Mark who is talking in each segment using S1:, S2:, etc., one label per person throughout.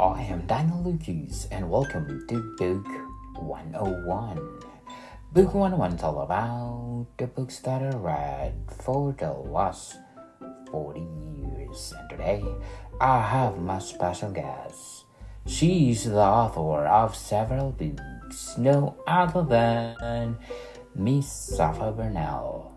S1: I am Daniel Lucas, and welcome to Book 101. Book 101 is all about the books that I read for the last 40 years. And today, I have my special guest. She's the author of several books, no other than Miss Sapha Burnell.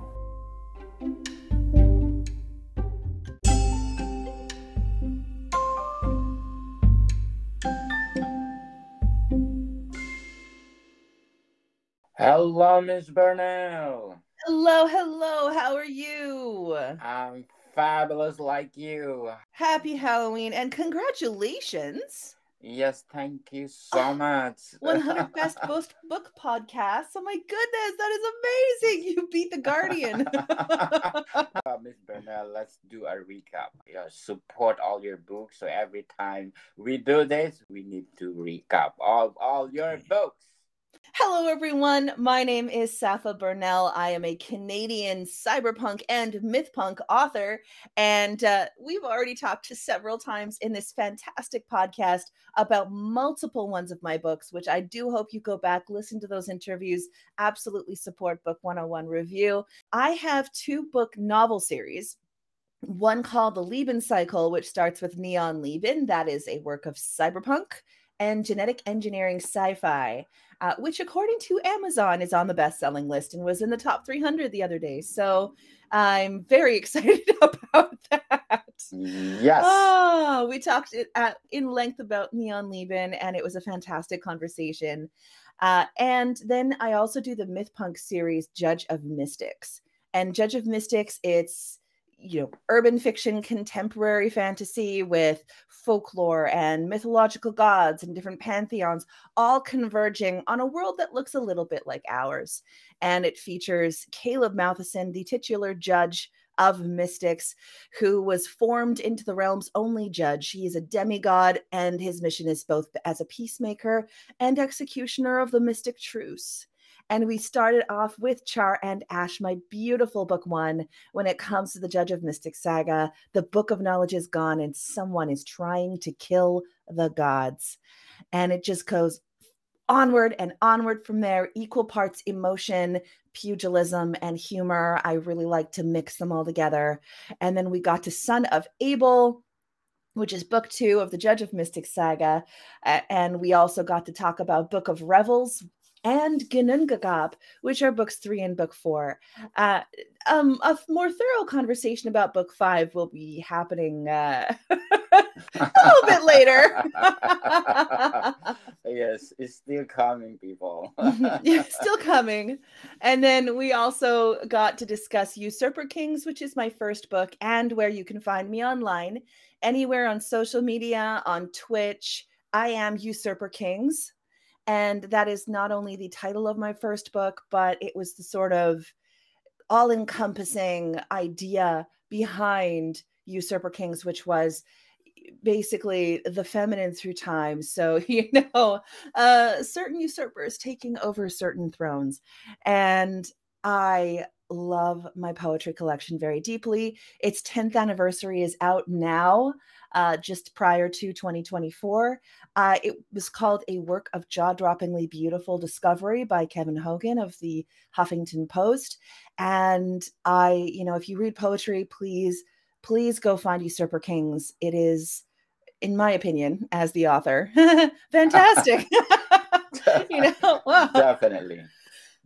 S1: Hello, Miss Burnell.
S2: Hello, hello. How are you?
S1: I'm fabulous like you.
S2: Happy Halloween and congratulations.
S1: Yes, thank you so much.
S2: 100 Best Book Book Podcast. Oh my goodness, that is amazing. You beat The Guardian.
S1: uh, Miss Burnell, let's do a recap. Yeah, support all your books. So every time we do this, we need to recap all, all your books.
S2: Hello, everyone. My name is Sapha Burnell. I am a Canadian cyberpunk and mythpunk author. And uh, we've already talked to several times in this fantastic podcast about multiple ones of my books, which I do hope you go back, listen to those interviews, absolutely support Book 101 review. I have two book novel series one called The Lieben Cycle, which starts with Neon Lieben. That is a work of cyberpunk and genetic engineering sci fi, uh, which, according to Amazon, is on the best selling list and was in the top 300 the other day. So I'm very excited about that.
S1: Yes.
S2: Oh, we talked at, in length about Neon Lieben, and it was a fantastic conversation. Uh, and then I also do the Mythpunk series, Judge of Mystics. And Judge of Mystics, it's you know urban fiction contemporary fantasy with folklore and mythological gods and different pantheons all converging on a world that looks a little bit like ours. And it features caleb matheson the titular judge of mystics who was formed into the realm's only judge. He is a demigod and his mission is both as a peacemaker and executioner of the mystic truce and we started off with Char and Ash, my beautiful book one. When it comes to the Judge of Mystic Saga, the book of knowledge is gone and someone is trying to kill the gods. And it just goes onward and onward from there, equal parts emotion, pugilism, and humor. I really like to mix them all together. And then we got to Son of Abel which is book two of the Judge of Mystic Saga. Uh, and we also got to talk about Book of Revels, and Ginnungagap, which are books three and book four. Uh, um, a more thorough conversation about book five will be happening uh, a little bit later.
S1: yes, it's still coming, people.
S2: yeah, still coming. And then we also got to discuss Usurper Kings, which is my first book, and where you can find me online, anywhere on social media, on Twitch. I am Usurper Kings and that is not only the title of my first book, but it was the sort of all encompassing idea behind Usurper Kings, which was basically the feminine through time. So, you know, uh, certain usurpers taking over certain thrones. And I love my poetry collection very deeply. Its 10th anniversary is out now uh, just prior to 2024. Uh, it was called A Work of Jaw Droppingly Beautiful Discovery by Kevin Hogan of the Huffington Post. And I, you know, if you read poetry, please, please go find Usurper Kings. It is, in my opinion, as the author, fantastic. you know,
S1: definitely,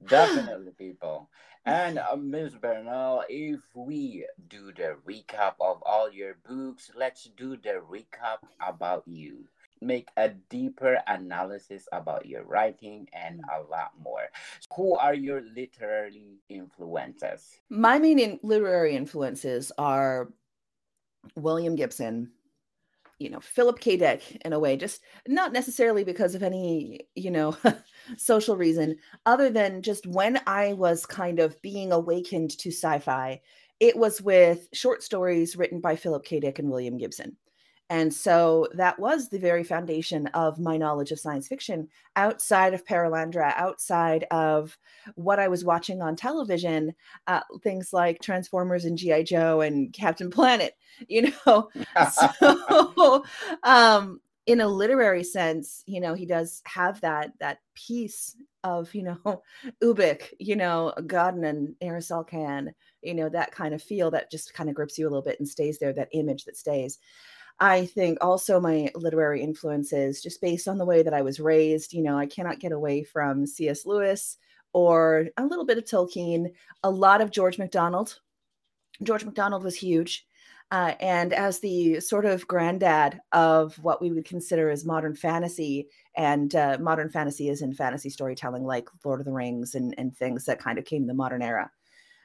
S1: definitely, people. And uh, Ms. Burnell, if we do the recap of all your books, let's do the recap about you. Make a deeper analysis about your writing and a lot more. Who are your literary influences?
S2: My main in- literary influences are William Gibson, you know philip k. Dick in a way just not necessarily because of any you know social reason other than just when i was kind of being awakened to sci-fi it was with short stories written by philip k. Dick and william gibson and so that was the very foundation of my knowledge of science fiction outside of Perelandra, outside of what I was watching on television, uh, things like Transformers and G.I. Joe and Captain Planet, you know. so um, in a literary sense, you know, he does have that that piece of, you know, Ubik, you know, Godin and Aerosol can, you know, that kind of feel that just kind of grips you a little bit and stays there, that image that stays. I think also my literary influences, just based on the way that I was raised, you know, I cannot get away from C.S. Lewis or a little bit of Tolkien, a lot of George MacDonald. George MacDonald was huge. Uh, and as the sort of granddad of what we would consider as modern fantasy, and uh, modern fantasy is in fantasy storytelling like Lord of the Rings and, and things that kind of came in the modern era,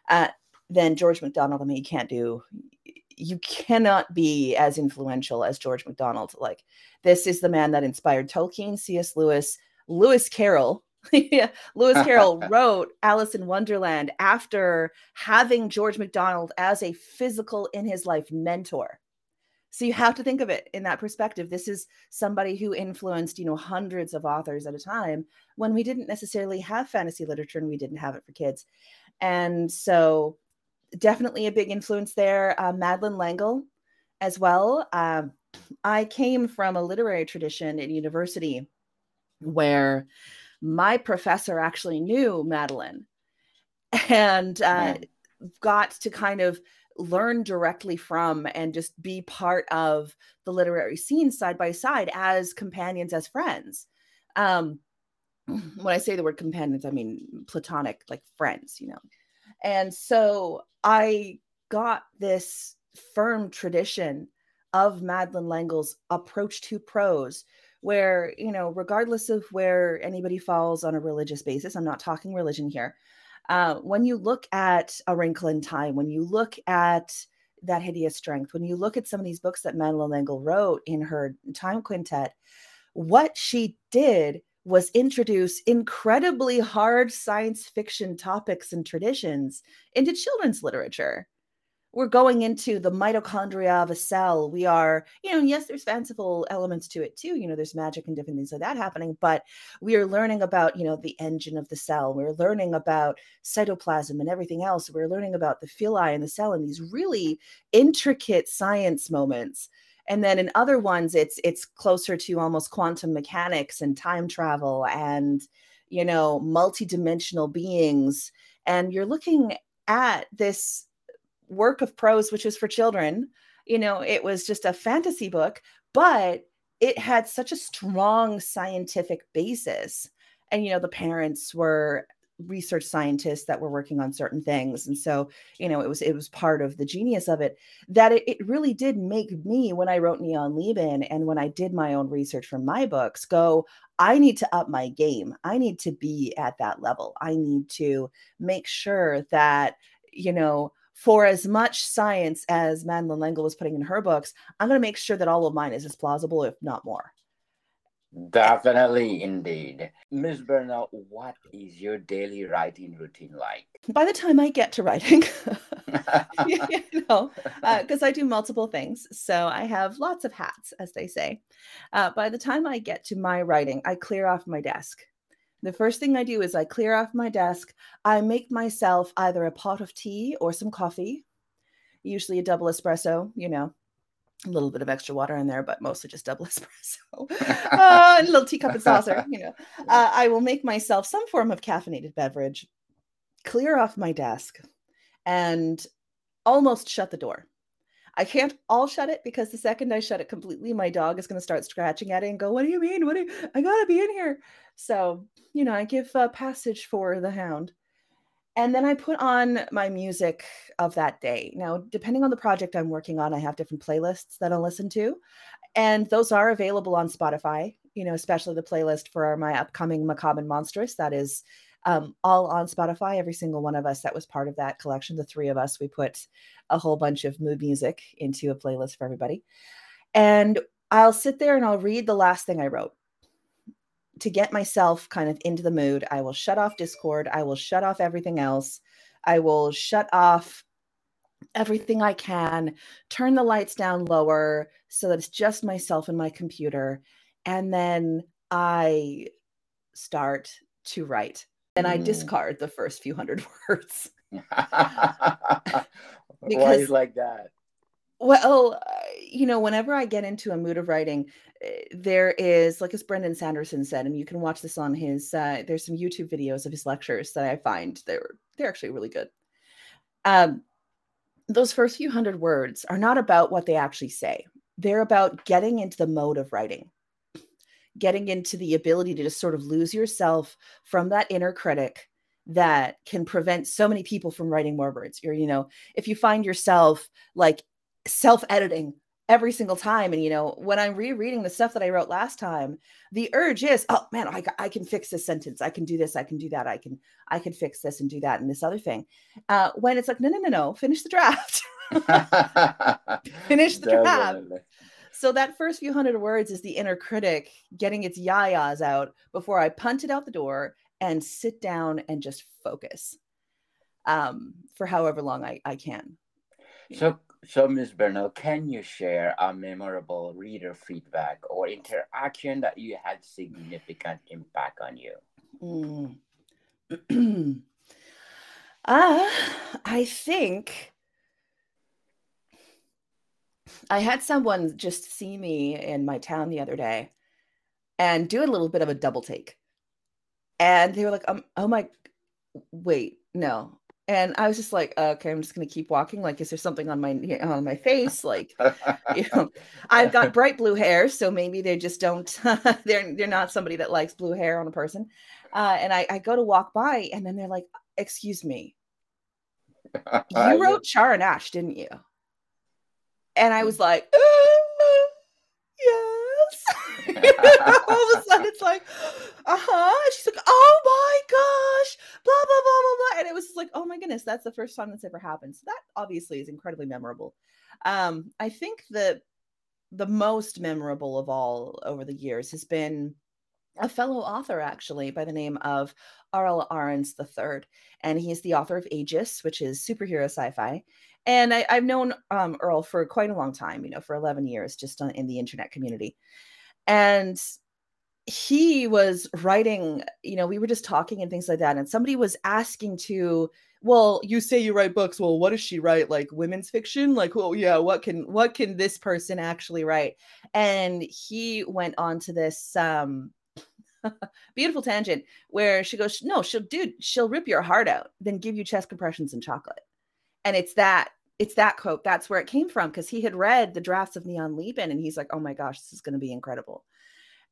S2: uh, then George MacDonald, I mean, you can't do, you cannot be as influential as George MacDonald. Like, this is the man that inspired Tolkien, C.S. Lewis, Lewis Carroll, yeah, Lewis Carroll wrote Alice in Wonderland after having George MacDonald as a physical in his life mentor. So you have to think of it in that perspective. This is somebody who influenced, you know, hundreds of authors at a time when we didn't necessarily have fantasy literature and we didn't have it for kids. And so definitely a big influence there. Uh, Madeleine L'Engle as well. Um, I came from a literary tradition in university where my professor actually knew Madeleine and uh, got to kind of learn directly from and just be part of the literary scene side by side as companions, as friends. Um, when I say the word companions, I mean platonic, like friends, you know. And so I got this firm tradition of Madeleine L'Engle's approach to prose, where you know regardless of where anybody falls on a religious basis i'm not talking religion here uh, when you look at a wrinkle in time when you look at that hideous strength when you look at some of these books that Madeleine l'engle wrote in her time quintet what she did was introduce incredibly hard science fiction topics and traditions into children's literature we're going into the mitochondria of a cell. We are, you know, yes, there's fanciful elements to it too. You know, there's magic and different things like that happening, but we are learning about, you know, the engine of the cell. We're learning about cytoplasm and everything else. We're learning about the villi in the cell and these really intricate science moments. And then in other ones, it's it's closer to almost quantum mechanics and time travel and, you know, multidimensional beings. And you're looking at this work of prose which was for children you know it was just a fantasy book but it had such a strong scientific basis and you know the parents were research scientists that were working on certain things and so you know it was it was part of the genius of it that it, it really did make me when i wrote neon lieben and when i did my own research for my books go i need to up my game i need to be at that level i need to make sure that you know for as much science as madeleine L'Engle was putting in her books, I'm going to make sure that all of mine is as plausible, if not more.
S1: Definitely, indeed. Ms. Burnell, what is your daily writing routine like?
S2: By the time I get to writing, you know, because uh, I do multiple things. So I have lots of hats, as they say. Uh, by the time I get to my writing, I clear off my desk. The first thing I do is I clear off my desk. I make myself either a pot of tea or some coffee, usually a double espresso, you know, a little bit of extra water in there, but mostly just double espresso, uh, a little teacup and saucer. You know, uh, I will make myself some form of caffeinated beverage, clear off my desk, and almost shut the door. I can't all shut it because the second I shut it completely, my dog is going to start scratching at it and go, "What do you mean? What do you, I gotta be in here?" So you know, I give a passage for the hound, and then I put on my music of that day. Now, depending on the project I'm working on, I have different playlists that I'll listen to, and those are available on Spotify. You know, especially the playlist for my upcoming Macabre and Monstrous. That is um, all on Spotify. Every single one of us that was part of that collection, the three of us, we put a whole bunch of mood music into a playlist for everybody. And I'll sit there and I'll read the last thing I wrote to get myself kind of into the mood. I will shut off Discord. I will shut off everything else. I will shut off everything I can, turn the lights down lower so that it's just myself and my computer. And then I start to write and I mm. discard the first few hundred words.
S1: because, Why is like that?
S2: Well, uh, you know, whenever I get into a mood of writing, there is like as brandon sanderson said and you can watch this on his uh, there's some youtube videos of his lectures that i find they're they're actually really good um those first few hundred words are not about what they actually say they're about getting into the mode of writing getting into the ability to just sort of lose yourself from that inner critic that can prevent so many people from writing more words. Or, you know, if you find yourself like self editing every single time, and, you know, when I'm rereading the stuff that I wrote last time, the urge is, oh man, I, I can fix this sentence. I can do this. I can do that. I can, I can fix this and do that and this other thing. Uh, when it's like, no, no, no, no, finish the draft. finish the draft. So that first few hundred words is the inner critic getting its yayas out before I punt it out the door and sit down and just focus um, for however long I, I can.
S1: So, so Ms. Burnell, can you share a memorable reader feedback or interaction that you had significant impact on you?
S2: Mm. uh, I think I had someone just see me in my town the other day and do a little bit of a double take and they were like, um, oh my, wait, no. And I was just like, okay, I'm just gonna keep walking. Like, is there something on my on my face? Like, you know, I've got bright blue hair, so maybe they just don't. they're they're not somebody that likes blue hair on a person. Uh, and I, I go to walk by, and then they're like, "Excuse me, you wrote Char and Ash, didn't you?" And I was like, "Yes." All of a sudden, it's like, uh-huh. She's like, oh my gosh, blah, blah, blah, blah, blah. And it was just like, oh my goodness, that's the first time that's ever happened. So that obviously is incredibly memorable. Um, I think that the most memorable of all over the years has been a fellow author actually by the name of Earl Arens III. And he's the author of Aegis, which is superhero sci-fi. And I, have known um, Earl for quite a long time, you know, for 11 years, just on, in the internet community. And he was writing, you know, we were just talking and things like that. And somebody was asking to, well, you say you write books. Well, what does she write? Like women's fiction? Like, oh yeah, what can what can this person actually write? And he went on to this um beautiful tangent where she goes, No, she'll dude, she'll rip your heart out, then give you chest compressions and chocolate. And it's that it's that quote. That's where it came from because he had read the drafts of Neon Lieben and he's like, Oh my gosh, this is going to be incredible.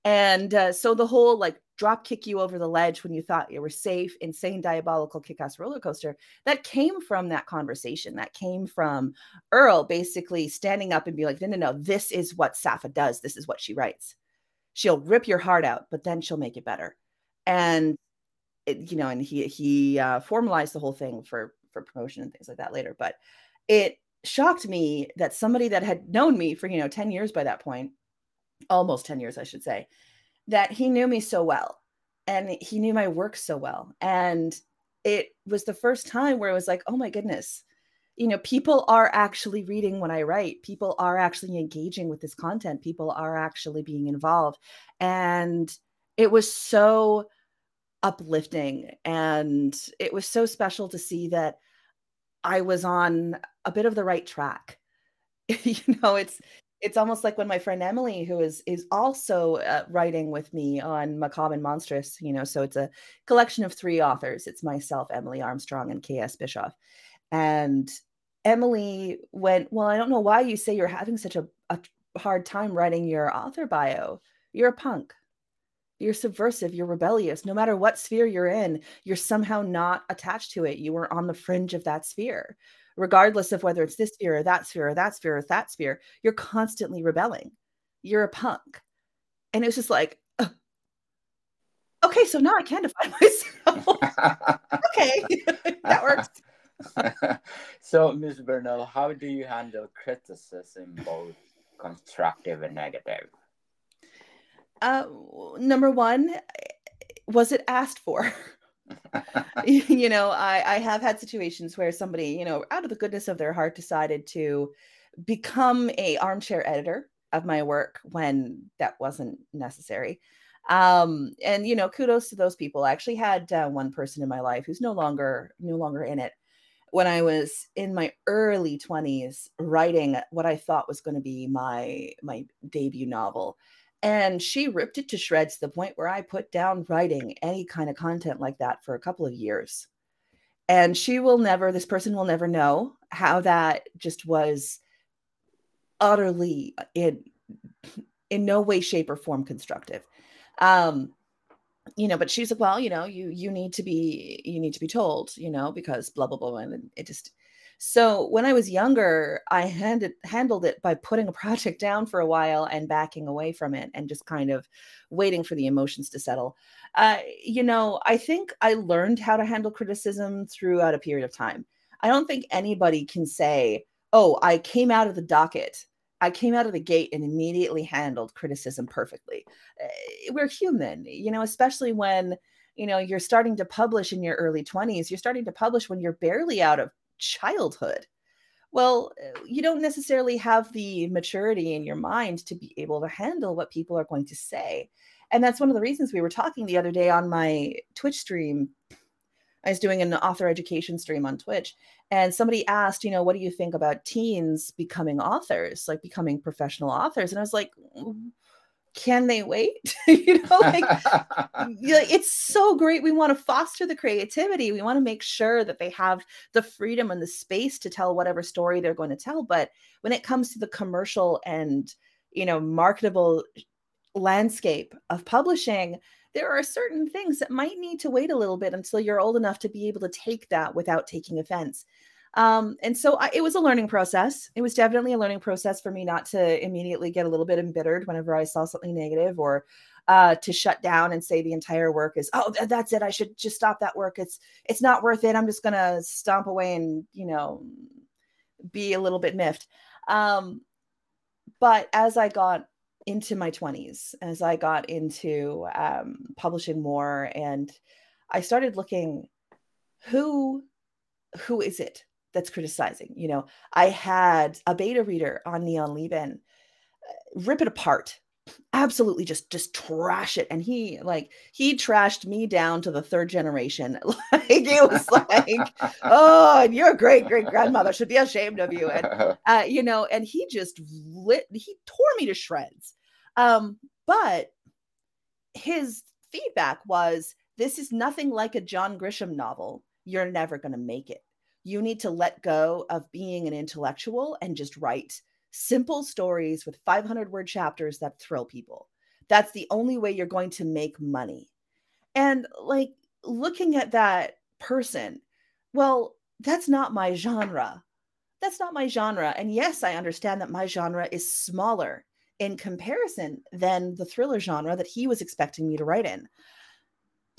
S2: And uh, so the whole like drop kick you over the ledge when you thought you were safe, insane, diabolical kick ass roller coaster, that came from that conversation. That came from Earl basically standing up and be like, no, no, no, this is what Sapha does. This is what she writes. She'll rip your heart out, but then she'll make it better. And, it, you know, and he, he uh, formalized the whole thing for, for promotion and things like that later. But it shocked me that somebody that had known me for, you know, 10 years by that point almost 10 years, I should say, that he knew me so well and he knew my work so well. And it was the first time where it was like, oh my goodness, you know, people are actually reading what I write. People are actually engaging with this content. People are actually being involved. And it was so uplifting. And it was so special to see that I was on a bit of the right track. you know, it's it's almost like when my friend Emily, who is is also uh, writing with me on Macabre and Monstrous, you know, so it's a collection of three authors. It's myself, Emily Armstrong, and K.S. Bischoff. And Emily went, Well, I don't know why you say you're having such a, a hard time writing your author bio. You're a punk. You're subversive. You're rebellious. No matter what sphere you're in, you're somehow not attached to it. You were on the fringe of that sphere regardless of whether it's this sphere or that sphere or that sphere or that sphere, you're constantly rebelling. You're a punk. And it was just like, okay, so now I can define myself. okay, that works.
S1: so, Ms. Burnell, how do you handle criticism, both constructive and negative?
S2: Uh, number one, was it asked for? you know, I, I have had situations where somebody, you know, out of the goodness of their heart decided to become a armchair editor of my work when that wasn't necessary. Um, and you know, kudos to those people. I actually had uh, one person in my life who's no longer no longer in it. When I was in my early 20s writing what I thought was going to be my my debut novel And she ripped it to shreds to the point where I put down writing any kind of content like that for a couple of years. And she will never, this person will never know how that just was utterly in in no way, shape, or form constructive. Um, you know, but she's like, well, you know, you you need to be you need to be told, you know, because blah blah blah, and it just so when I was younger, I handed, handled it by putting a project down for a while and backing away from it and just kind of waiting for the emotions to settle. Uh, you know, I think I learned how to handle criticism throughout a period of time. I don't think anybody can say, oh, I came out of the docket. I came out of the gate and immediately handled criticism perfectly. Uh, we're human, you know, especially when you know you're starting to publish in your early 20s you're starting to publish when you're barely out of childhood. Well, uh, you don't necessarily have the maturity in your mind to be able to handle what people are going to say. And that's one of the reasons we were talking the other day on my Twitch stream. I was doing an author education stream on Twitch, and somebody asked, you know, what do you think about teens becoming authors, like becoming professional authors? And I was like, can they wait? you know, like it's so great. We want to foster the creativity. We want to make sure that they have the freedom and the space to tell whatever story they're going to tell. But when it comes to the commercial and you know marketable landscape of publishing, there are certain things that might need to wait a little bit until you're old enough to be able to take that without taking offense. Um, and so I, it was a learning process. It was definitely a learning process for me not to immediately get a little bit embittered whenever I saw something negative or uh, to shut down and say the entire work is, oh, th- that's it. I should just stop that work. It's, it's not worth it. I'm just to stomp away and, you know, be a little bit miffed. Um, but as I got into my 20s, as I got into um, publishing more and I started looking who who is it that's criticizing. You know, I had a beta reader on Neon Lieben uh, rip it apart absolutely just just trash it. And he like he trashed me down to the third generation. Like it was like oh and your great great grandmother should be ashamed of you. And uh, you know and he just lit he tore me to shreds. Um but his feedback was this is nothing like a john grisham novel. You're never going to make it you need to let go of being an intellectual and just write simple stories with 500 word chapters that thrill people. That's the only way you're going to make money. And like looking at that person, well, that's not my genre. That's not my genre. And yes, I understand that my genre is smaller in comparison than the thriller genre that he was expecting me to write in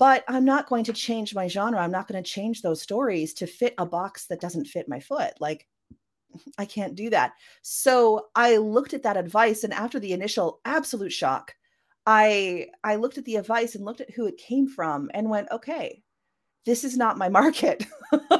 S2: but I'm not going to change my genre. I'm not going to change those stories to fit a box that doesn't fit my foot. Like, I can't do that. So I looked at that advice, and after the initial absolute shock, I I looked at the advice and looked at who it came from and went, okay, this is not my market.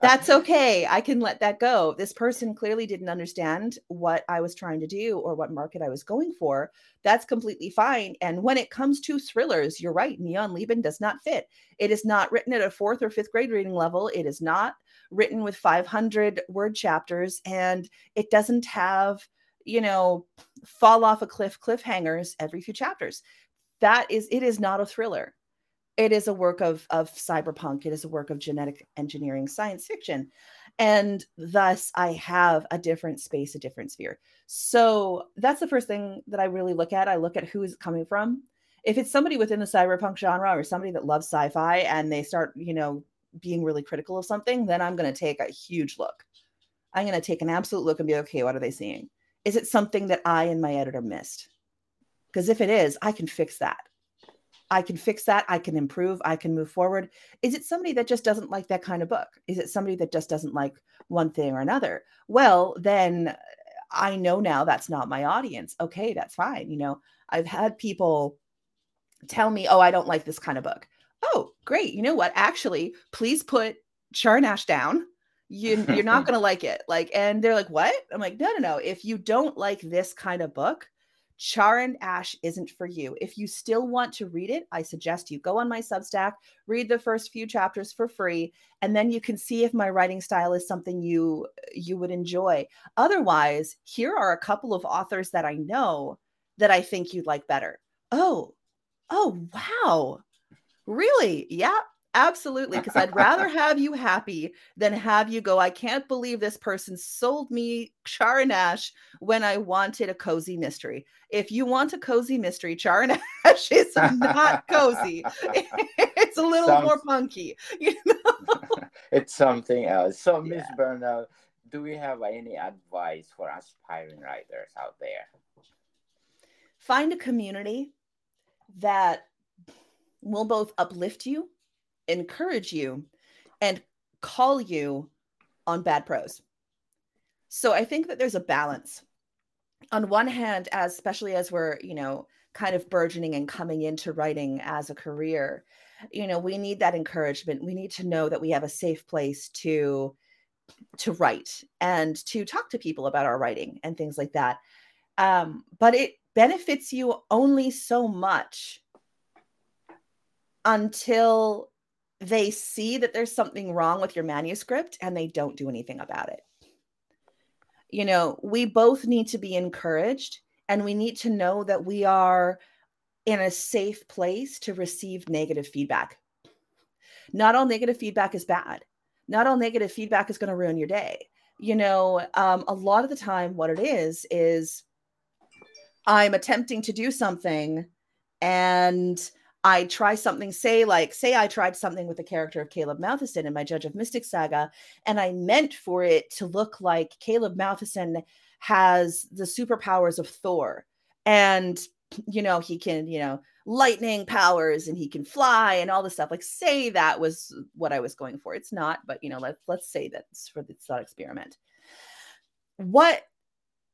S2: That's okay. I can let that go. This person clearly didn't understand what I was trying to do or what market I was going for. That's completely fine. And when it comes to thrillers, you're right. Neon Lieben does not fit. It is not written at a fourth or fifth grade reading level. It is not written with 500 word chapters. And it doesn't have, you know, fall off a cliff cliffhangers every few chapters. That is, it is not a thriller it is a work of of cyberpunk. It is a work of genetic engineering science fiction. And thus i have a different space a different sphere. So that's the first thing that i really look at. I look at who is coming from. If it's somebody within the cyberpunk genre or somebody that loves sci-fi and they start you know being really critical of something then i'm going to take a huge look. I'm going to take an absolute look and be okay what are they seeing? Is it something that i and my editor missed? Because if it is i can fix that I can fix that. I can improve. I can move forward. Is it somebody that just doesn't like that kind of book? Is it somebody that just doesn't like one thing or another? Well, then I know now that's not my audience. Okay, that's fine. You know, I've had people tell me, oh, I don't like this kind of book. Oh, great. You know what? Actually, please put Char and Ash down. You, you're not going to like it. Like, and they're like, what? I'm like, no, no, no. If you don't like this kind of book, Char and Ash isn't for you. If you still want to read it, I suggest you go on my Substack, read the first few chapters for free, and then you can see if my writing style is something you you would enjoy. Otherwise, here are a couple of authors that I know that I think you'd like better. Oh, oh, wow. Really? Yeah, absolutely. Because I'd rather have you happy than have you go, I can't believe this person sold me Char and Ash when I wanted a cozy mystery. If you want a cozy mystery, Char and Ash is not cozy. it's a little Sounds, more punky. You know?
S1: it's something else. So, Miss yeah. Burnell, do we have any advice for aspiring writers out there?
S2: Find a community that will both uplift you, encourage you, and call you on bad prose. So I think that there's a balance. On one hand, as especially as we're, you know, kind of burgeoning and coming into writing as a career, you know, we need that encouragement. We need to know that we have a safe place to to write and to talk to people about our writing and things like that. Um, but it benefits you only so much until they see that there's something wrong with your manuscript and they don't do anything about it. You know, we both need to be encouraged and we need to know that we are in a safe place to receive negative feedback. Not all negative feedback is bad. Not all negative feedback is going to ruin your day. You know, um, a lot of the time, what it is, is I'm attempting to do something and I try something, say, like, say I tried something with the character of Caleb Matheson in my Judge of Mystic saga, and I meant for it to look like Caleb Matheson has the superpowers of Thor. And, you know, he can, you know, lightning powers and he can fly and all this stuff. Like, say that was what I was going for. It's not, but, you know, let's, let's say that's for the thought experiment. What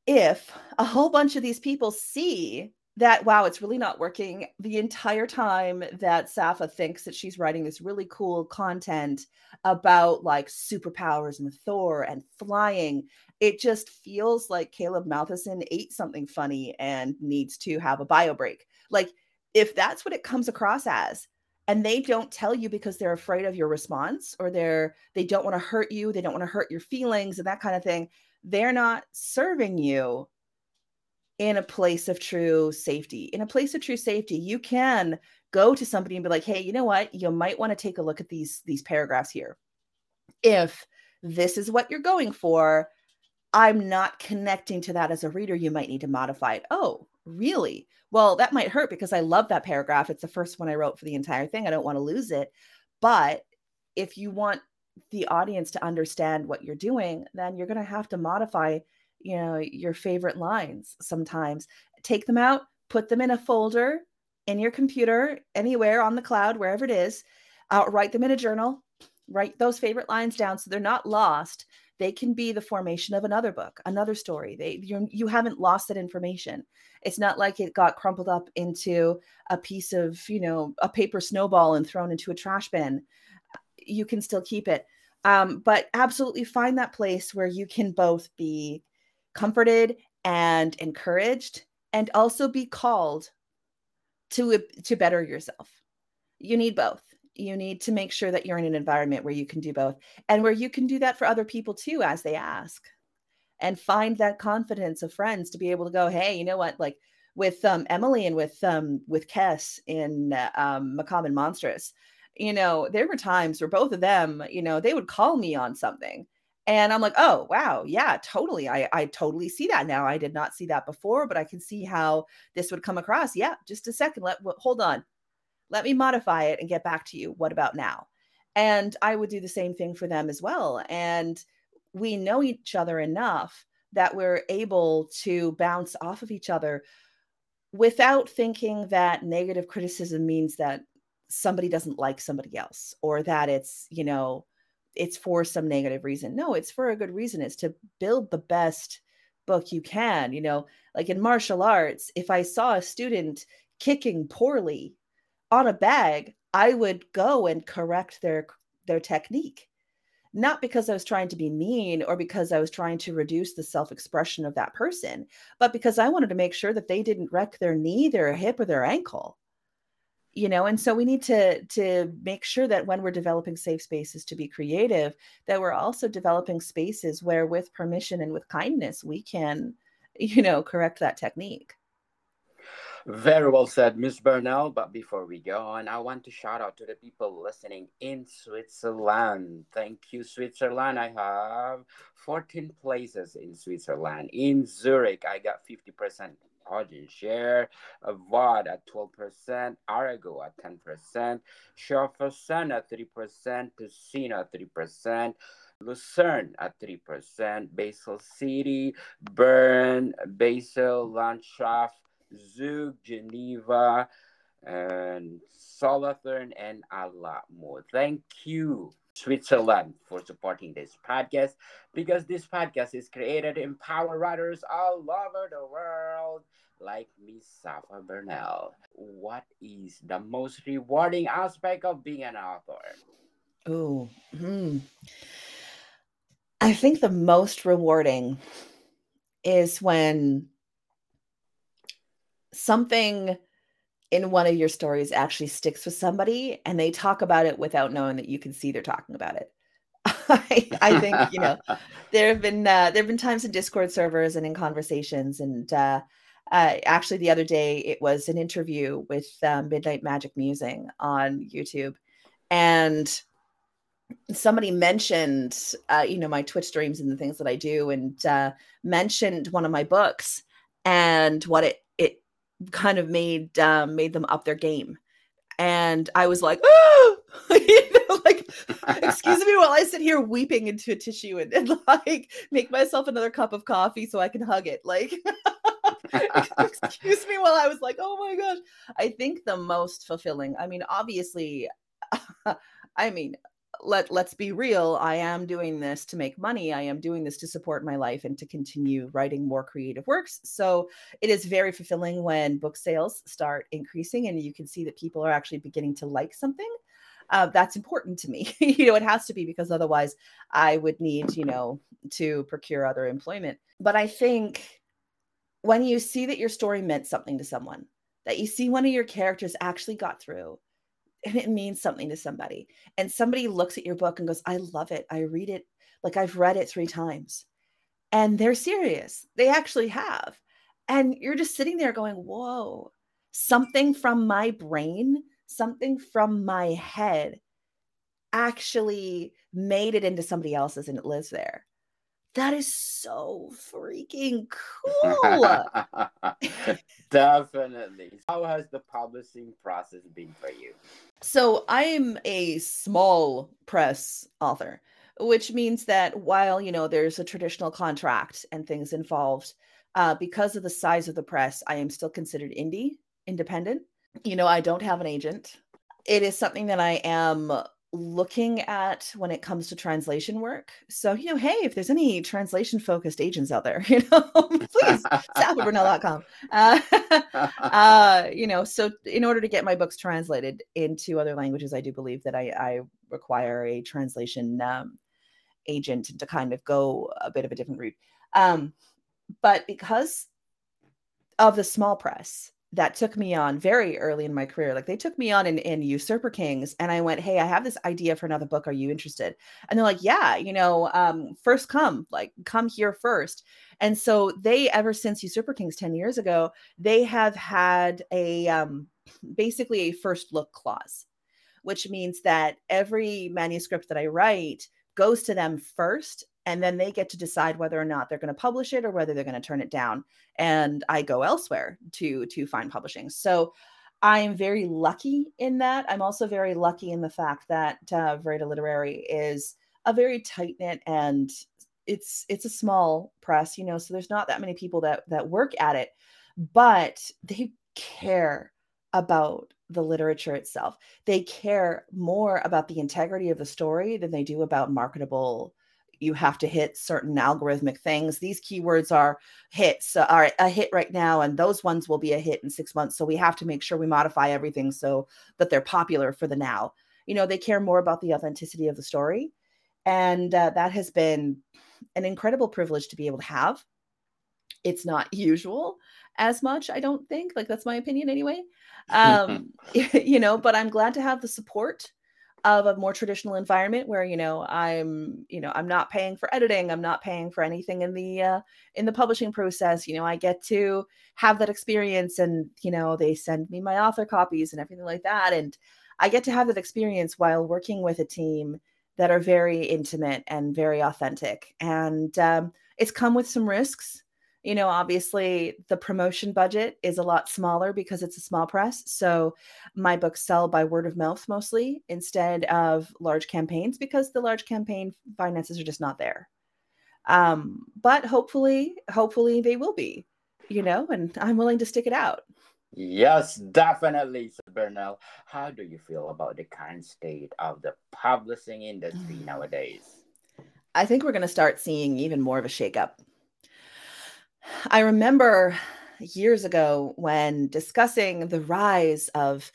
S2: if a whole bunch of these people see that wow it's really not working. The entire time that sapha thinks that she's writing this really cool content about like superpowers and thor and flying it just feels like caleb matheson ate something funny and needs to have a bio break. Like if that's what it comes across as and they don't tell you because they're afraid of your response or they're they don't want to hurt you they don't want to hurt your feelings and that kind of thing they're not serving you in a place of true safety. In a place of true safety, you can go to somebody and be like, "Hey, you know what? You might want to take a look at these these paragraphs here. If this is what you're going for, I'm not connecting to that as a reader. You might need to modify it." Oh, really? Well, that might hurt because I love that paragraph. It's the first one I wrote for the entire thing. I don't want to lose it. But if you want the audience to understand what you're doing, then you're going to have to modify you know your favorite lines sometimes. Take them out put them in a folder in your computer anywhere on the cloud wherever it is. Uh, write them in a journal. Write those favorite lines down so they're not lost. They can be the formation of another book another story. They you, you haven't lost that information. It's not like it got crumpled up into a piece of you know a paper snowball and thrown into a trash bin. You can still keep it. Um, but absolutely find that place where you can both be comforted and encouraged and also be called to to better yourself. You need both. You need to make sure that you're in an environment where you can do both and where you can do that for other people too as they ask. And find that confidence of friends to be able to go hey you know what? Like with um, emily and with um, with kess in uh, um, macabre and monstrous you know there were times where both of them you know they would call me on something and I'm like, oh, wow. Yeah, totally. I, I totally see that now. I did not see that before, but I can see how this would come across. Yeah, just a second. Let hold on. Let me modify it and get back to you. What about now? And I would do the same thing for them as well. And we know each other enough that we're able to bounce off of each other without thinking that negative criticism means that somebody doesn't like somebody else or that it's, you know, it's for some negative reason. No, it's for a good reason. It's to build the best book you can. You know, like in martial arts, if I saw a student kicking poorly on a bag, I would go and correct their their technique. Not because I was trying to be mean or because I was trying to reduce the self expression of that person, but because I wanted to make sure that they didn't wreck their knee, their hip, or their ankle you know and so we need to to make sure that when we're developing safe spaces to be creative that we're also developing spaces where with permission and with kindness we can you know correct that technique
S1: Very well said, Miss Burnell. But before we go on, I want to shout out to the people listening in Switzerland. Thank you, Switzerland. I have 14 places in Switzerland. In Zurich, I got 50% audience share. Vaud at 12%, Aargau at 10%, Schaffhausen at 3%, Ticino at 3%. Lucerne at 3%, Basel City, Bern, Basel, Landschaft, Zug, Geneva, and Solothurn, and a lot more. Thank you, Switzerland, for supporting this podcast because this podcast is created to empower writers all over the world, like Miss Sapha Burnell. What is the most rewarding aspect of being an author?
S2: Oh, hmm. I think the most rewarding is when something in one of your stories actually sticks with somebody and they talk about it without knowing that you can see they're talking about it. I, I, think you know there have been uh, there have been times in Discord servers and in conversations, and uh, uh, actually the other day it was an interview with uh, Midnight Magic Musing on YouTube, and somebody mentioned uh, you know my Twitch streams and the things that I do, and uh, mentioned one of my books and what it kind of made um, made them up their game. And i was like oh! you know like excuse me while i sit here weeping into a tissue and, and like make myself another cup of coffee so i can hug it. Like excuse me while i was like oh my gosh. I think the most fulfilling i mean obviously i mean let let's be real i am doing this to make money i am doing this to support my life and to continue writing more creative works so it is very fulfilling when book sales start increasing and you can see that people are actually beginning to like something uh, that's important to me. You know it has to be because otherwise i would need you know to procure other employment but i think when you see that your story meant something to someone that you see one of your characters actually got through and it means something to somebody. And somebody looks at your book and goes, I love it. I read it like I've read it three times. And they're serious. They actually have. And you're just sitting there going, whoa, something from my brain, something from my head actually made it into somebody else's and it lives there. That is so freaking cool.
S1: Definitely. How has the publishing process been for you?
S2: So, I'm a small press author, which means that while, you know, there's a traditional contract and things involved, uh, because of the size of the press, I am still considered indie, independent. You know, I don't have an agent. It is something that I am looking at when it comes to translation work. So, you know, hey, if there's any translation focused agents out there, you know, please, saphaburnell.com. Uh, uh, you know, so in order to get my books translated into other languages, I do believe that I, I require a translation um, agent to kind of go a bit of a different route. Um, but because of the small press, that took me on very early in my career. Like they took me on in, in Usurper Kings, and I went, "Hey, I have this idea for another book. Are you interested?" And they're like, "Yeah, you know, um, first come, like come here first. And so they, ever since Usurper Kings ten years ago, they have had a um, basically a first look clause, which means that every manuscript that I write goes to them first and then they get to decide whether or not they're going to publish it or whether they're going to turn it down. And i go elsewhere to to find publishing. So i'm very lucky in that. I'm also very lucky in the fact that uh, verita literary is a very tight knit and it's it's a small press you know so there's not that many people that that work at it but they care about the literature itself they care more about the integrity of the story than they do about marketable you have to hit certain algorithmic things. These keywords are hits, uh, are a hit right now, and those ones will be a hit in six months. So we have to make sure we modify everything so that they're popular for the now. You know, they care more about the authenticity of the story. And uh, that has been an incredible privilege to be able to have. It's not usual as much, I don't think. Like, that's my opinion anyway. Um, you know, but I'm glad to have the support of a more traditional environment where you know i'm you know i'm not paying for editing i'm not paying for anything in the uh, in the publishing process. You know i get to have that experience and you know they send me my author copies and everything like that. And i get to have that experience while working with a team that are very intimate and very authentic. And um, it's come with some risks you know obviously the promotion budget is a lot smaller because it's a small press so my books sell by word of mouth mostly instead of large campaigns because the large campaign finances are just not there um, but hopefully hopefully they will be you know and i'm willing to stick it out
S1: Yes, definitely, Burnell. How do you feel about the current state of the publishing industry nowadays?
S2: I think we're going to start seeing even more of a shakeup. I remember years ago when discussing the rise of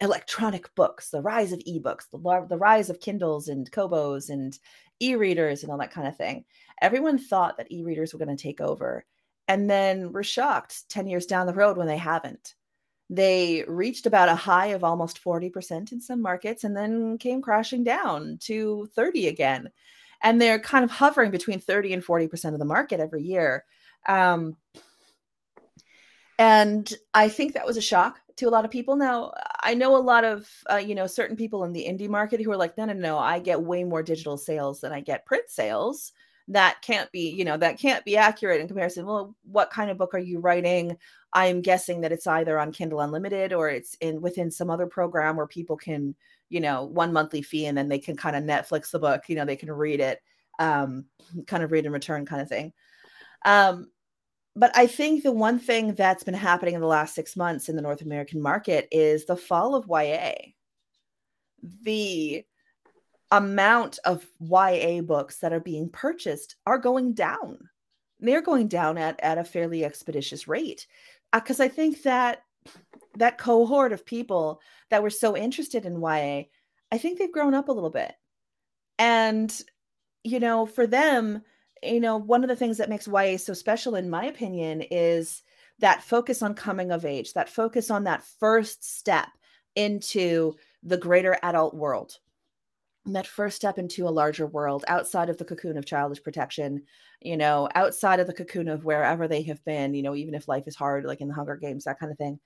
S2: electronic books, the rise of ebooks, the, the rise of Kindles and Kobos and e readers and all that kind of thing. Everyone thought that e readers were going to take over. And then we're shocked 10 years down the road when they haven't. They reached about a high of almost 40% in some markets and then came crashing down to 30 again. And they're kind of hovering between 30 and 40% of the market every year. Um, and I think that was a shock to a lot of people. Now, I know a lot of, uh, you know, certain people in the indie market who are like, no, no, no, I get way more digital sales than I get print sales. That can't be, you know, that can't be accurate in comparison. Well, what kind of book are you writing? I'm guessing that it's either on Kindle Unlimited or it's in within some other program where people can, you know, one monthly fee and then they can kind of Netflix the book, you know, they can read it, um, kind of read and return kind of thing. Um, but I think the one thing that's been happening in the last six months in the North American market is the fall of YA. The amount of YA books that are being purchased are going down. They're going down at, at a fairly expeditious rate. Because uh, I think that that cohort of people that were so interested in YA, I think they've grown up a little bit. And, you know, for them, you know, one of the things that makes YA so special, in my opinion, is that focus on coming of age, that focus on that first step into the greater adult world, that first step into a larger world outside of the cocoon of childish protection, you know, outside of the cocoon of wherever they have been, you know, even if life is hard, like in the Hunger Games, that kind of thing.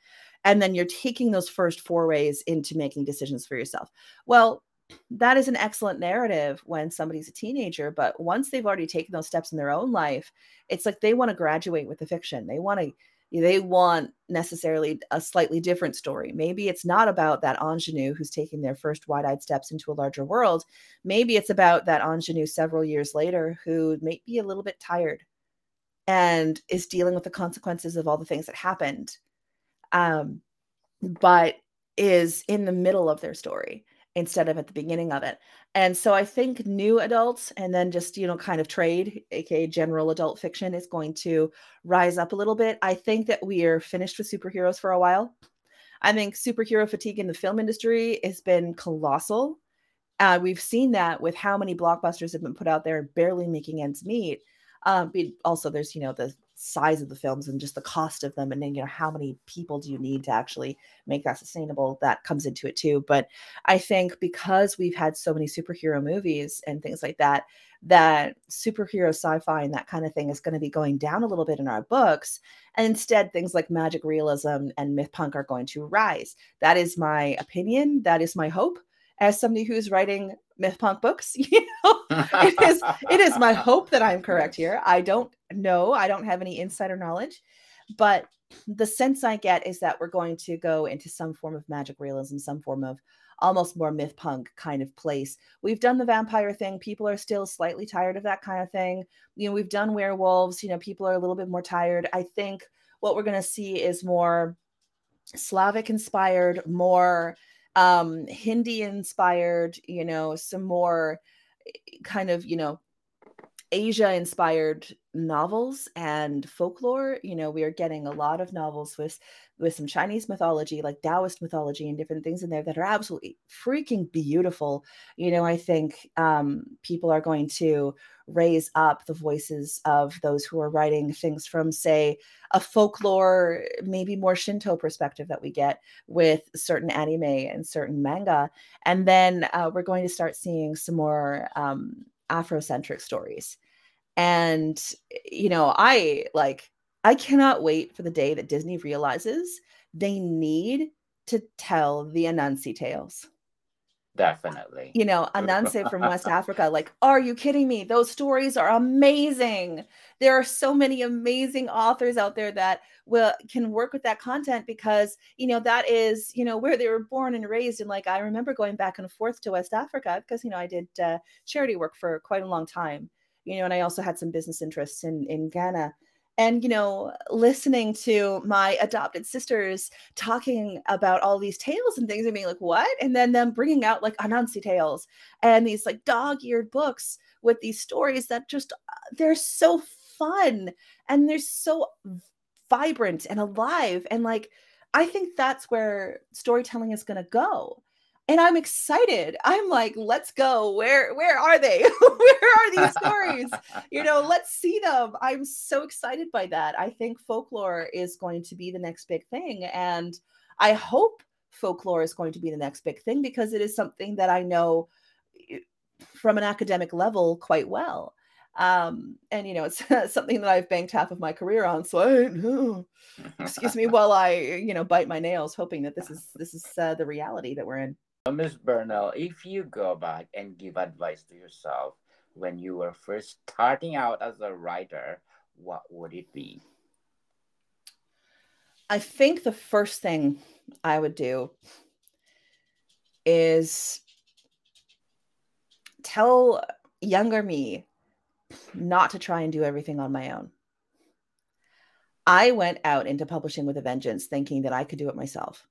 S2: And then you're taking those first forays into making decisions for yourself. Well, that is an excellent narrative when somebody's a teenager but once they've already taken those steps in their own life it's like they want to graduate with the fiction. They want to they want necessarily a slightly different story. Maybe it's not about that ingenue who's taking their first wide-eyed steps into a larger world. Maybe it's about that ingenue several years later who may be a little bit tired and is dealing with the consequences of all the things that happened um, but is in the middle of their story instead of at the beginning of it. And so I think new adults and then just, you know, kind of trade, aka general adult fiction, is going to rise up a little bit. I think that we are finished with superheroes for a while. I think superhero fatigue in the film industry has been colossal. Uh, we've seen that with how many blockbusters have been put out there, barely making ends meet. Um, also, there's you know the size of the films and just the cost of them and then you know how many people do you need to actually make that sustainable that comes into it too. But i think because we've had so many superhero movies and things like that that superhero sci-fi and that kind of thing is going to be going down a little bit in our books. And instead things like magic realism and myth punk are going to rise. That is my opinion. That is my hope as somebody who's writing myth punk books you know? It is it is my hope that i'm correct here. I don't know. I don't have any insider knowledge. But the sense i get is that we're going to go into some form of magic realism some form of almost more myth punk kind of place. We've done the vampire thing. People are still slightly tired of that kind of thing. You know we've done werewolves. You know people are a little bit more tired. I think what we're going to see is more slavic inspired more um Hindi inspired, you know, some more eh, kind of, you know, Asia inspired novels and folklore. You know, we are getting a lot of novels with with some Chinese mythology, like Taoist mythology and different things in there that are absolutely freaking beautiful. You know, I think um, people are going to raise up the voices of those who are writing things from, say, a folklore, maybe more Shinto perspective that we get with certain anime and certain manga. And then uh, we're going to start seeing some more um, Afrocentric stories. And, you know, I like, I cannot wait for the day that Disney realizes they need to tell the Anansi tales.
S1: Definitely.
S2: You know, Anansi from West Africa. Like, are you kidding me? Those stories are amazing. There are so many amazing authors out there that will can work with that content because you know that is you know where they were born and raised. And like, I remember going back and forth to West Africa because you know I did uh, charity work for quite a long time. You know, and I also had some business interests in in Ghana and you know listening to my adopted sisters talking about all these tales and things and being like what? and then them bringing out like anansi tales and these like dog-eared books with these stories that just uh, they're so fun and they're so vibrant and alive and like i think that's where storytelling is going to go and I'm excited. I'm like, let's go. Where where are they? where are these stories? you know, let's see them. I'm so excited by that. I think folklore is going to be the next big thing and I hope folklore is going to be the next big thing because it is something that I know eh, from an academic level quite well. Um, and you know, it's something that I've banked half of my career on. So I, excuse me, while I, you know, bite my nails, hoping that this is this is uh, the reality that we're in.
S1: Miss Burnell, if you go back and give advice to yourself when you were first starting out as a writer, what would it be?
S2: I think the first thing I would do is tell younger me not to try and do everything on my own. I went out into publishing with a vengeance thinking that I could do it myself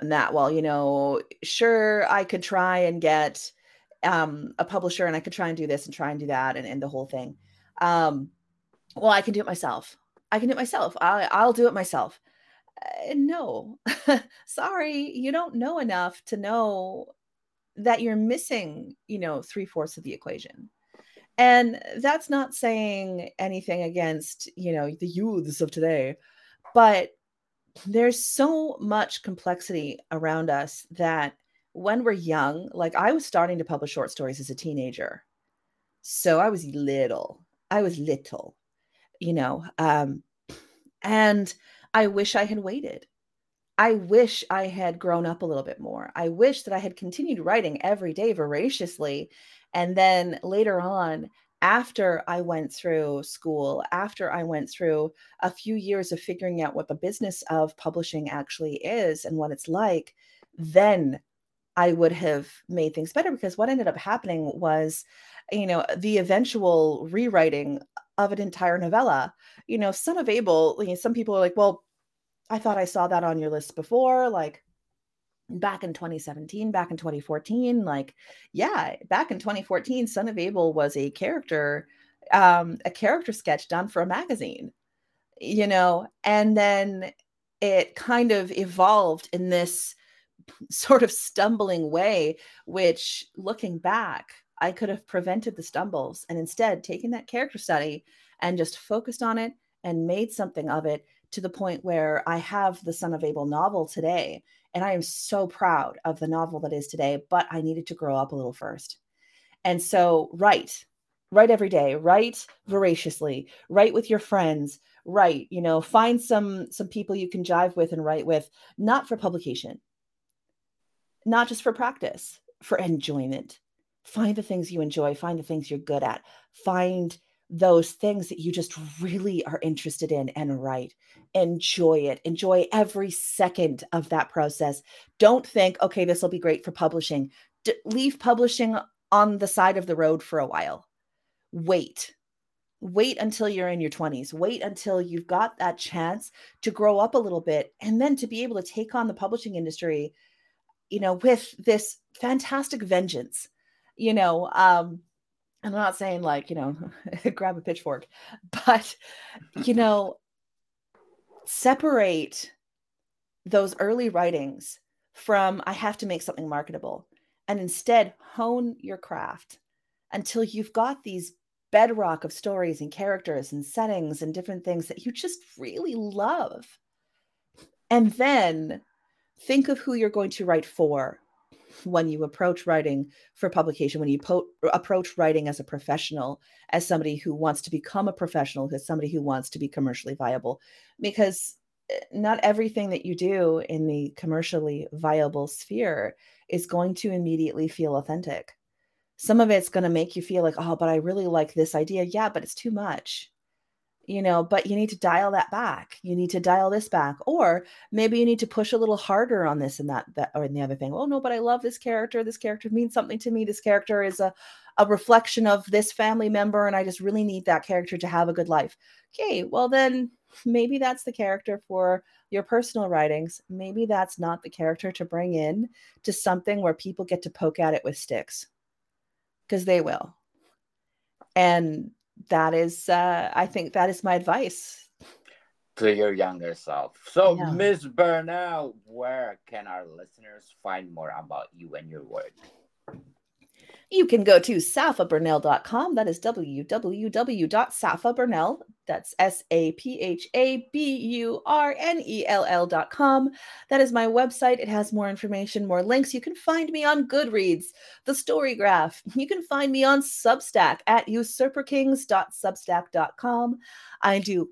S2: that well you know sure i could try and get um, a publisher and i could try and do this and try and do that and, and the whole thing. Um, well i can do it myself. I can do it myself. I, i'll do it myself. Uh, no. Sorry you don't know enough to know that you're missing you know three-fourths of the equation. And that's not saying anything against you know the youths of today but there's so much complexity around us that when we're young, like I was starting to publish short stories as a teenager. So I was little. I was little, you know. Um, and I wish I had waited. I wish I had grown up a little bit more. I wish that I had continued writing every day voraciously. And then later on, after I went through school, after I went through a few years of figuring out what the business of publishing actually is and what it's like, then I would have made things better because what ended up happening was, you know, the eventual rewriting of an entire novella. You know, Son of Abel, you know, some people are like, well, I thought I saw that on your list before. Like, back in 2017 back in 2014 like yeah back in 2014 son of abel was a character um a character sketch done for a magazine you know? And then it kind of evolved in this sort of stumbling way which looking back i could have prevented the stumbles and instead taken that character study and just focused on it and made something of it to the point where i have the son of abel novel today and I am so proud of the novel that is today, but I needed to grow up a little first. And so, write, write every day, write voraciously, write with your friends, write, you know, find some some people you can jive with and write with, not for publication, not just for practice, for enjoyment. Find the things you enjoy, find the things you're good at, find those things that you just really are interested in and write. Enjoy it. Enjoy every second of that process. Don't think, okay, this will be great for publishing. D- leave publishing on the side of the road for a while. Wait. Wait until you're in your 20s. Wait until you've got that chance to grow up a little bit and then to be able to take on the publishing industry, you know, with this fantastic vengeance. You know, um, I'm not saying like, you know, grab a pitchfork, but, you know, separate those early writings from I have to make something marketable and instead hone your craft until you've got these bedrock of stories and characters and settings and different things that you just really love. And then think of who you're going to write for when you approach writing for publication, when you po- approach writing as a professional, as somebody who wants to become a professional, as somebody who wants to be commercially viable, because eh, not everything that you do in the commercially viable sphere is going to immediately feel authentic. Some of it's going to make you feel like, oh, but I really like this idea. Yeah, but it's too much you know but you need to dial that back. You need to dial this back. Or maybe you need to push a little harder on this and that that or the other thing. Oh no but i love this character. This character means something to me. This character is a, a reflection of this family member and i just really need that character to have a good life. Okay well then maybe that's the character for your personal writings. Maybe that's not the character to bring in to something where people get to poke at it with sticks. Because they will. And that is uh, i think that is my advice.
S1: To your younger self. So yeah. miss burnell where can our listeners find more about you and your work
S2: you can go to saphaburnell.com. That is www.saphaburnell. That's S A P H A B U R N E L L.com. That is my website. It has more information, more links. You can find me on Goodreads, The Story Graph. You can find me on Substack at usurperkings.substack.com. I do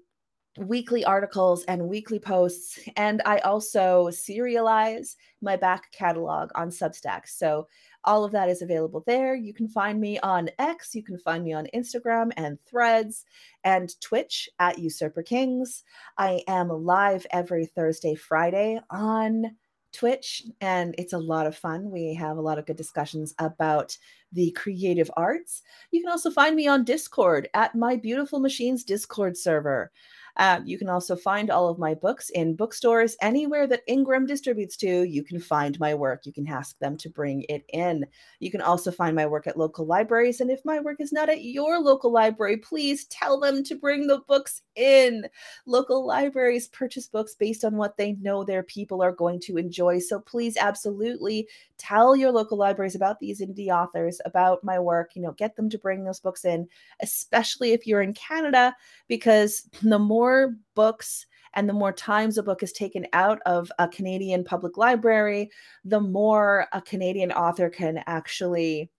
S2: weekly articles and weekly posts. And I also serialize my back catalog on Substack. So all of that is available there. You can find me on X, you can find me on Instagram and Threads and Twitch at Usurper Kings. I am live every Thursday, Friday on Twitch, and it's a lot of fun. We have a lot of good discussions about the creative arts. You can also find me on Discord at My Beautiful Machines Discord server. Uh, you can also find all of my books in bookstores. Anywhere that Ingram distributes to, you can find my work. You can ask them to bring it in. You can also find my work at local libraries. And if my work is not at your local library, please tell them to bring the books in. Local libraries purchase books based on what they know their people are going to enjoy. So please absolutely tell your local libraries about these indie authors, about my work, you know, get them to bring those books in, especially if you're in Canada, because the more more books and the more times a book is taken out of a Canadian public library, the more a Canadian author can actually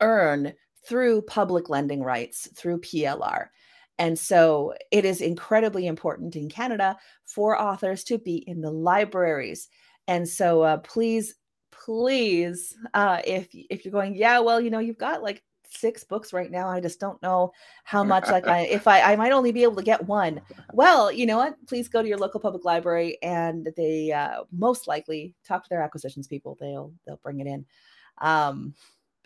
S2: earn through public lending rights, through PLR. And so it is incredibly important in Canada for authors to be in the libraries. And so uh, please, please, uh, if if you're going, yeah, well, you know, you've got like six books right now. I just don't know how much like I if I I might only be able to get one. Well, you know what? Please go to your local public library and they uh, most likely talk to their acquisitions people. They'll they'll bring it in. Um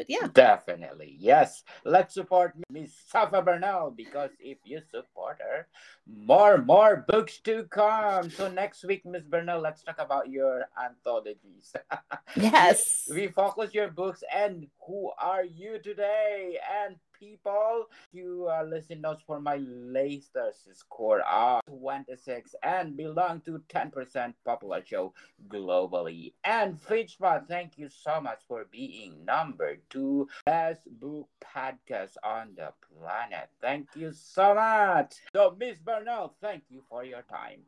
S2: but yeah.
S1: Definitely. Yes. Let's support Miss Sapha Burnell because if you support her, more, more books to come. So next week, Miss Burnell, let's talk about your anthologies.
S2: yes.
S1: we focus your books and who are you today? And people. You uh, listen notes for my latest score of 26 and belong to 10% popular show globally. And Feedspot, thank you so much for being number two best book podcast on the planet. Thank you so much. So, Miss Burnell, thank you for your time.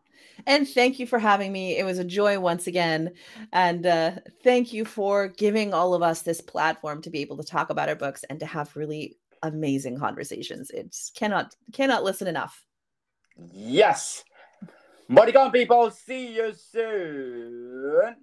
S2: And thank you for having me. It was a joy once again. And uh, thank you for giving all of us this platform to be able to talk about our books and to have really amazing conversations. It's cannot cannot listen enough.
S1: Yes. Morning, people. See you soon.